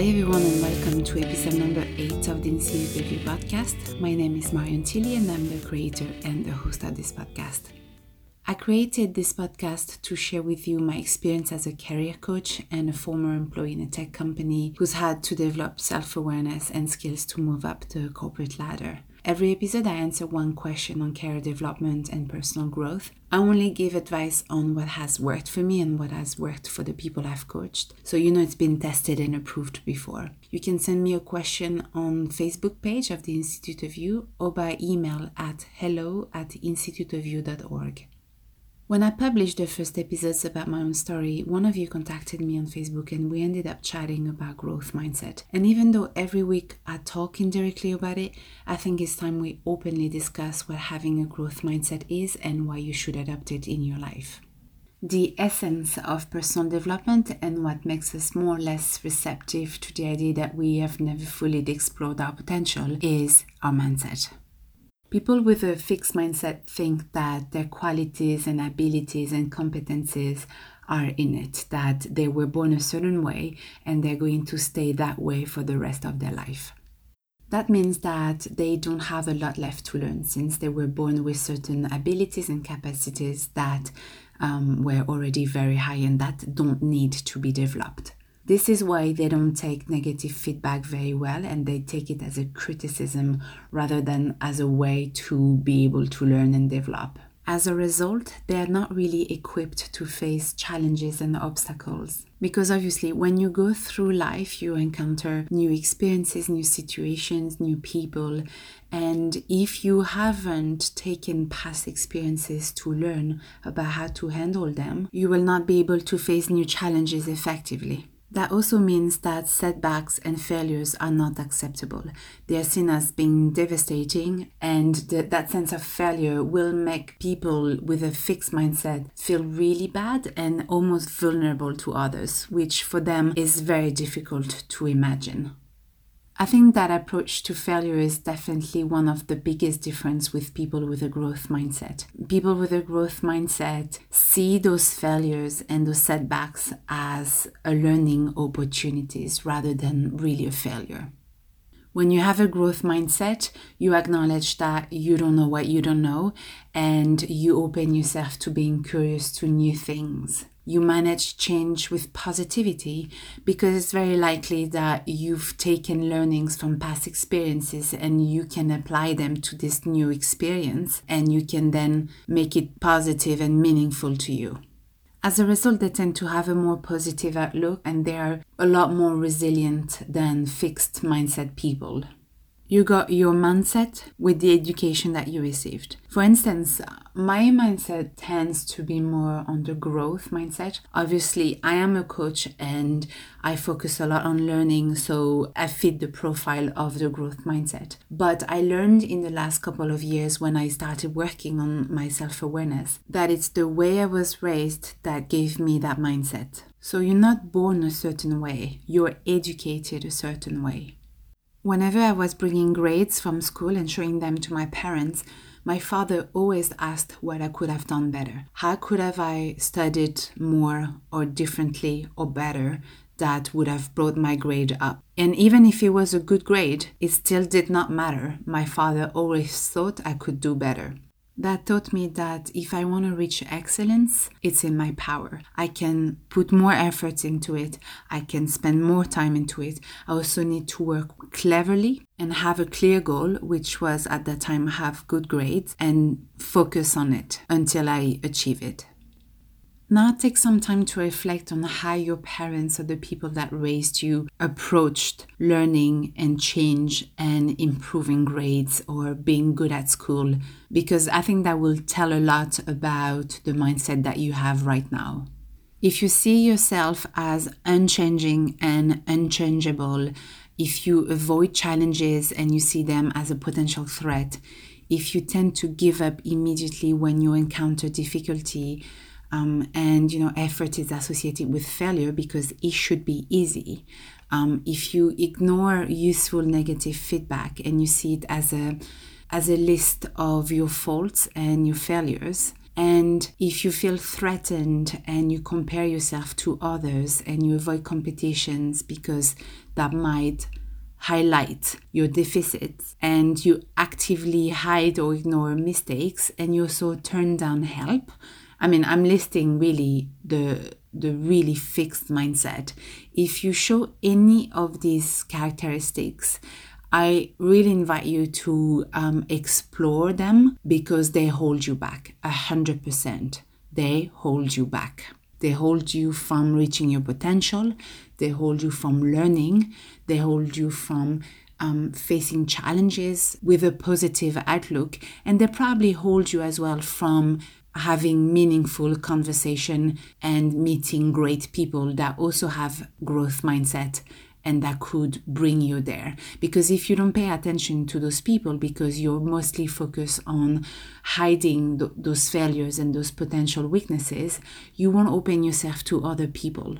Hi, everyone, and welcome to episode number eight of the Institute of You podcast. My name is Marion Tilly, and I'm the creator and the host of this podcast. I created this podcast to share with you my experience as a career coach and a former employee in a tech company who's had to develop self awareness and skills to move up the corporate ladder. Every episode, I answer one question on career development and personal growth. I only give advice on what has worked for me and what has worked for the people I've coached. So you know it's been tested and approved before. You can send me a question on Facebook page of the Institute of You or by email at hello at instituteofyou.org. When I published the first episodes about my own story, one of you contacted me on Facebook and we ended up chatting about growth mindset. And even though every week I talk indirectly about it, I think it's time we openly discuss what having a growth mindset is and why you should adopt it in your life. The essence of personal development and what makes us more or less receptive to the idea that we have never fully explored our potential is our mindset. People with a fixed mindset think that their qualities and abilities and competencies are in it, that they were born a certain way and they're going to stay that way for the rest of their life. That means that they don't have a lot left to learn since they were born with certain abilities and capacities that um, were already very high and that don't need to be developed. This is why they don't take negative feedback very well and they take it as a criticism rather than as a way to be able to learn and develop. As a result, they are not really equipped to face challenges and obstacles. Because obviously, when you go through life, you encounter new experiences, new situations, new people. And if you haven't taken past experiences to learn about how to handle them, you will not be able to face new challenges effectively. That also means that setbacks and failures are not acceptable. They are seen as being devastating, and that sense of failure will make people with a fixed mindset feel really bad and almost vulnerable to others, which for them is very difficult to imagine. I think that approach to failure is definitely one of the biggest difference with people with a growth mindset. People with a growth mindset see those failures and those setbacks as a learning opportunities rather than really a failure. When you have a growth mindset, you acknowledge that you don't know what you don't know and you open yourself to being curious to new things you manage change with positivity because it's very likely that you've taken learnings from past experiences and you can apply them to this new experience and you can then make it positive and meaningful to you. As a result, they tend to have a more positive outlook and they are a lot more resilient than fixed mindset people you got your mindset with the education that you received. For instance, my mindset tends to be more on the growth mindset. Obviously, I am a coach and I focus a lot on learning, so I fit the profile of the growth mindset. But I learned in the last couple of years when I started working on my self awareness that it's the way I was raised that gave me that mindset. So you're not born a certain way, you're educated a certain way. Whenever I was bringing grades from school and showing them to my parents, my father always asked what I could have done better. How could have I studied more or differently or better that would have brought my grade up? And even if it was a good grade, it still did not matter. My father always thought I could do better that taught me that if I want to reach excellence, it's in my power. I can put more effort into it, I can spend more time into it. I also need to work cleverly and have a clear goal, which was at that time have good grades and focus on it until I achieve it. Now take some time to reflect on how your parents or the people that raised you approached learning and change and improving grades or being good at school, because I think that will tell a lot about the mindset that you have right now. If you see yourself as unchanging and unchangeable, if you avoid challenges and you see them as a potential threat, if you tend to give up immediately when you encounter difficulty, um, and you know effort is associated with failure because it should be easy um, if you ignore useful negative feedback and you see it as a as a list of your faults and your failures And if you feel threatened and you compare yourself to others and you avoid competitions because that might highlight your deficits and you actively hide or ignore mistakes and you also turn down help. I mean, I'm listing really the the really fixed mindset. If you show any of these characteristics, I really invite you to um, explore them because they hold you back a hundred percent. They hold you back. They hold you from reaching your potential. They hold you from learning. They hold you from um, facing challenges with a positive outlook. And they probably hold you as well from having meaningful conversation and meeting great people that also have growth mindset and that could bring you there. Because if you don't pay attention to those people because you're mostly focused on hiding th- those failures and those potential weaknesses, you won't open yourself to other people.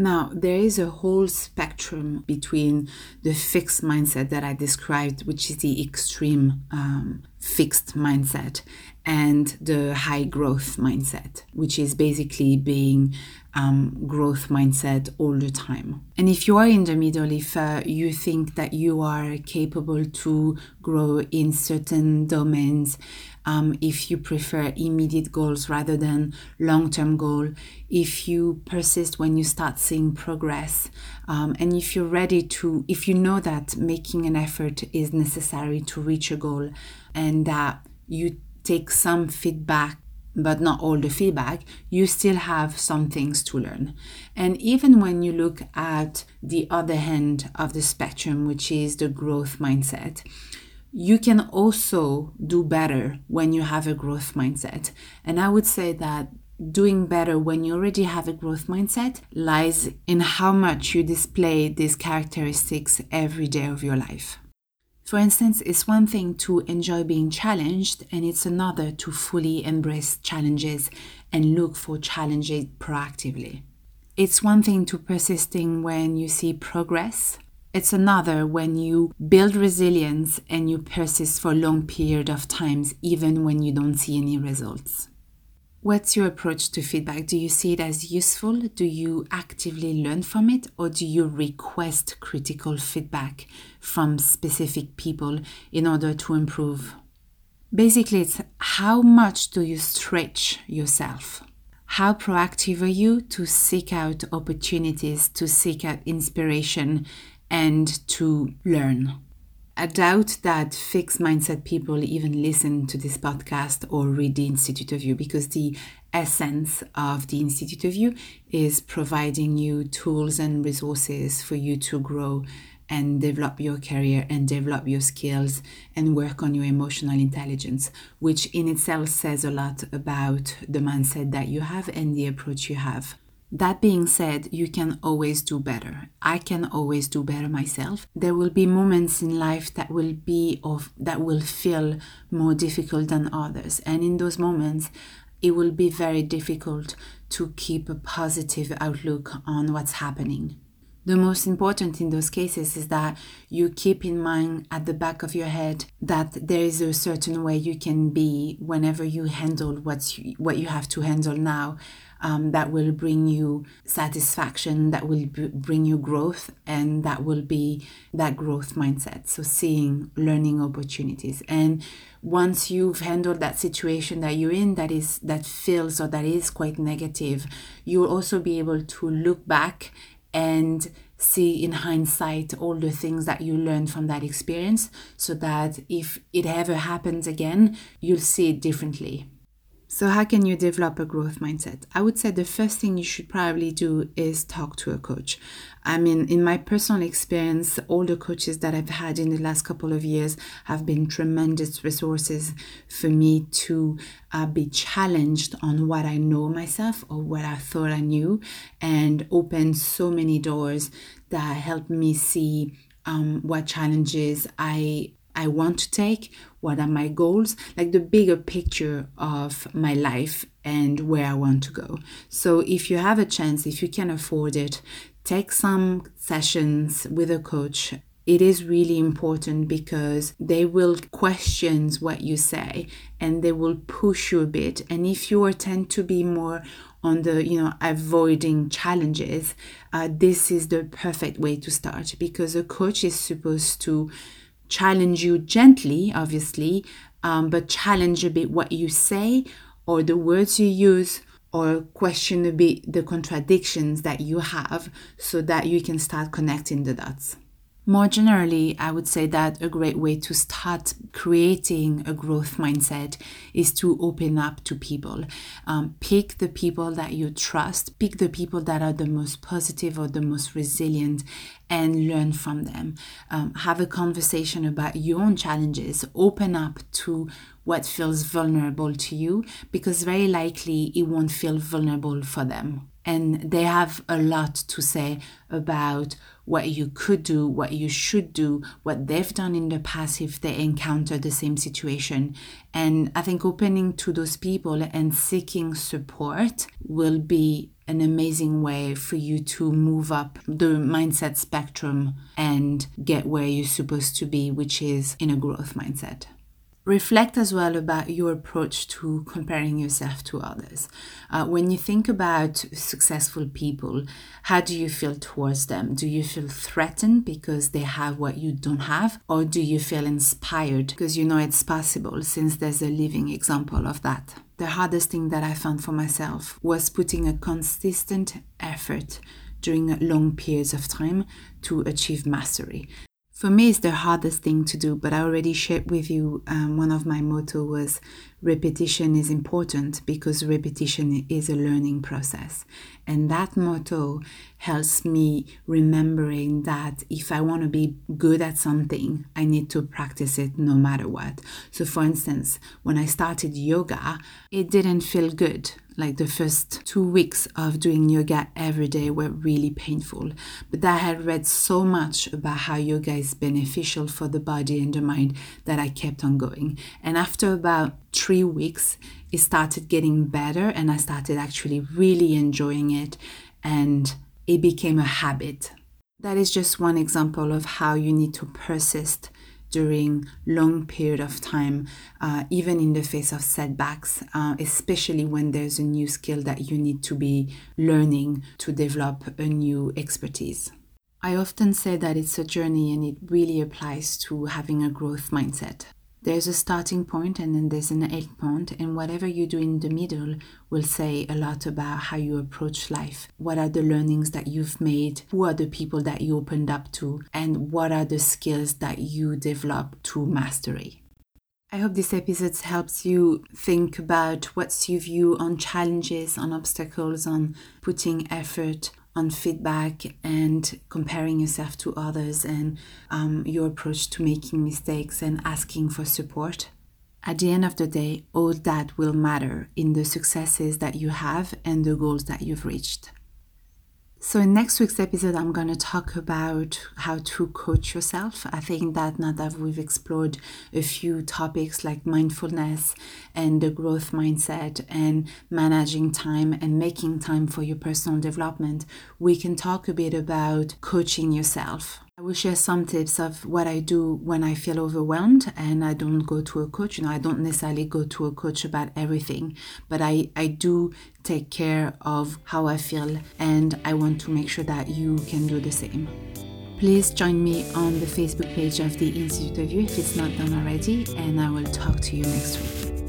Now, there is a whole spectrum between the fixed mindset that I described, which is the extreme um, fixed mindset, and the high growth mindset, which is basically being um, growth mindset all the time. And if you are in the middle, if uh, you think that you are capable to grow in certain domains, um, if you prefer immediate goals rather than long-term goal, if you persist when you start seeing progress, um, and if you're ready to, if you know that making an effort is necessary to reach a goal, and that you take some feedback but not all the feedback, you still have some things to learn. And even when you look at the other end of the spectrum, which is the growth mindset, you can also do better when you have a growth mindset. And I would say that doing better when you already have a growth mindset lies in how much you display these characteristics every day of your life. For instance, it's one thing to enjoy being challenged, and it's another to fully embrace challenges and look for challenges proactively. It's one thing to persisting when you see progress. It's another when you build resilience and you persist for a long period of times even when you don't see any results. What's your approach to feedback? Do you see it as useful? Do you actively learn from it? Or do you request critical feedback from specific people in order to improve? Basically, it's how much do you stretch yourself? How proactive are you to seek out opportunities, to seek out inspiration, and to learn? I doubt that fixed mindset people even listen to this podcast or read the Institute of You because the essence of the Institute of You is providing you tools and resources for you to grow and develop your career and develop your skills and work on your emotional intelligence, which in itself says a lot about the mindset that you have and the approach you have. That being said, you can always do better. I can always do better myself. There will be moments in life that will be of that will feel more difficult than others. And in those moments, it will be very difficult to keep a positive outlook on what's happening. The most important in those cases is that you keep in mind at the back of your head that there is a certain way you can be whenever you handle what's what you have to handle now um, that will bring you satisfaction, that will b- bring you growth, and that will be that growth mindset. So, seeing learning opportunities. And once you've handled that situation that you're in that is that feels or that is quite negative, you will also be able to look back and see in hindsight all the things that you learned from that experience so that if it ever happens again, you'll see it differently. So, how can you develop a growth mindset? I would say the first thing you should probably do is talk to a coach. I mean, in my personal experience, all the coaches that I've had in the last couple of years have been tremendous resources for me to uh, be challenged on what I know myself or what I thought I knew and open so many doors that helped me see um, what challenges I I want to take, what are my goals, like the bigger picture of my life and where I want to go. So if you have a chance, if you can afford it, take some sessions with a coach it is really important because they will question what you say and they will push you a bit. And if you are tend to be more on the you know avoiding challenges uh, this is the perfect way to start because a coach is supposed to challenge you gently obviously um, but challenge a bit what you say or the words you use or question a bit the contradictions that you have so that you can start connecting the dots more generally, I would say that a great way to start creating a growth mindset is to open up to people. Um, pick the people that you trust, pick the people that are the most positive or the most resilient, and learn from them. Um, have a conversation about your own challenges. Open up to what feels vulnerable to you because very likely it won't feel vulnerable for them and they have a lot to say about what you could do, what you should do, what they've done in the past if they encounter the same situation. And I think opening to those people and seeking support will be an amazing way for you to move up the mindset spectrum and get where you're supposed to be, which is in a growth mindset reflect as well about your approach to comparing yourself to others. Uh, when you think about successful people, how do you feel towards them? Do you feel threatened because they have what you don't have? Or do you feel inspired because you know it's possible since there's a living example of that? The hardest thing that I found for myself was putting a consistent effort during long periods of time to achieve mastery. For me, it's the hardest thing to do, but I already shared with you um, one of my motto was repetition is important because repetition is a learning process. And that motto helps me remembering that if I want to be good at something, I need to practice it no matter what. So, for instance, when I started yoga, it didn't feel good like the first two weeks of doing yoga every day were really painful. But I had read so much about how yoga is beneficial for the body and the mind that I kept on going. And after about three weeks, it started getting better and I started actually really enjoying it. And it became a habit. That is just one example of how you need to persist during long period of time, uh, even in the face of setbacks, uh, especially when there's a new skill that you need to be learning to develop a new expertise. I often say that it's a journey and it really applies to having a growth mindset. There's a starting point and then there's an end point, and whatever you do in the middle will say a lot about how you approach life. What are the learnings that you've made? Who are the people that you opened up to? And what are the skills that you develop to mastery? I hope this episode helps you think about what's your view on challenges, on obstacles, on putting effort, on feedback and comparing yourself to others and um, your approach to making mistakes and asking for support. At the end of the day, all that will matter in the successes that you have and the goals that you've reached. So, in next week's episode, I'm going to talk about how to coach yourself. I think that now that we've explored a few topics like mindfulness and the growth mindset and managing time and making time for your personal development, we can talk a bit about coaching yourself. I will share some tips of what I do when I feel overwhelmed and I don't go to a coach. You know, I don't necessarily go to a coach about everything, but I, I do take care of how I feel and I want to make sure that you can do the same. Please join me on the Facebook page of the Institute of You if it's not done already, and I will talk to you next week.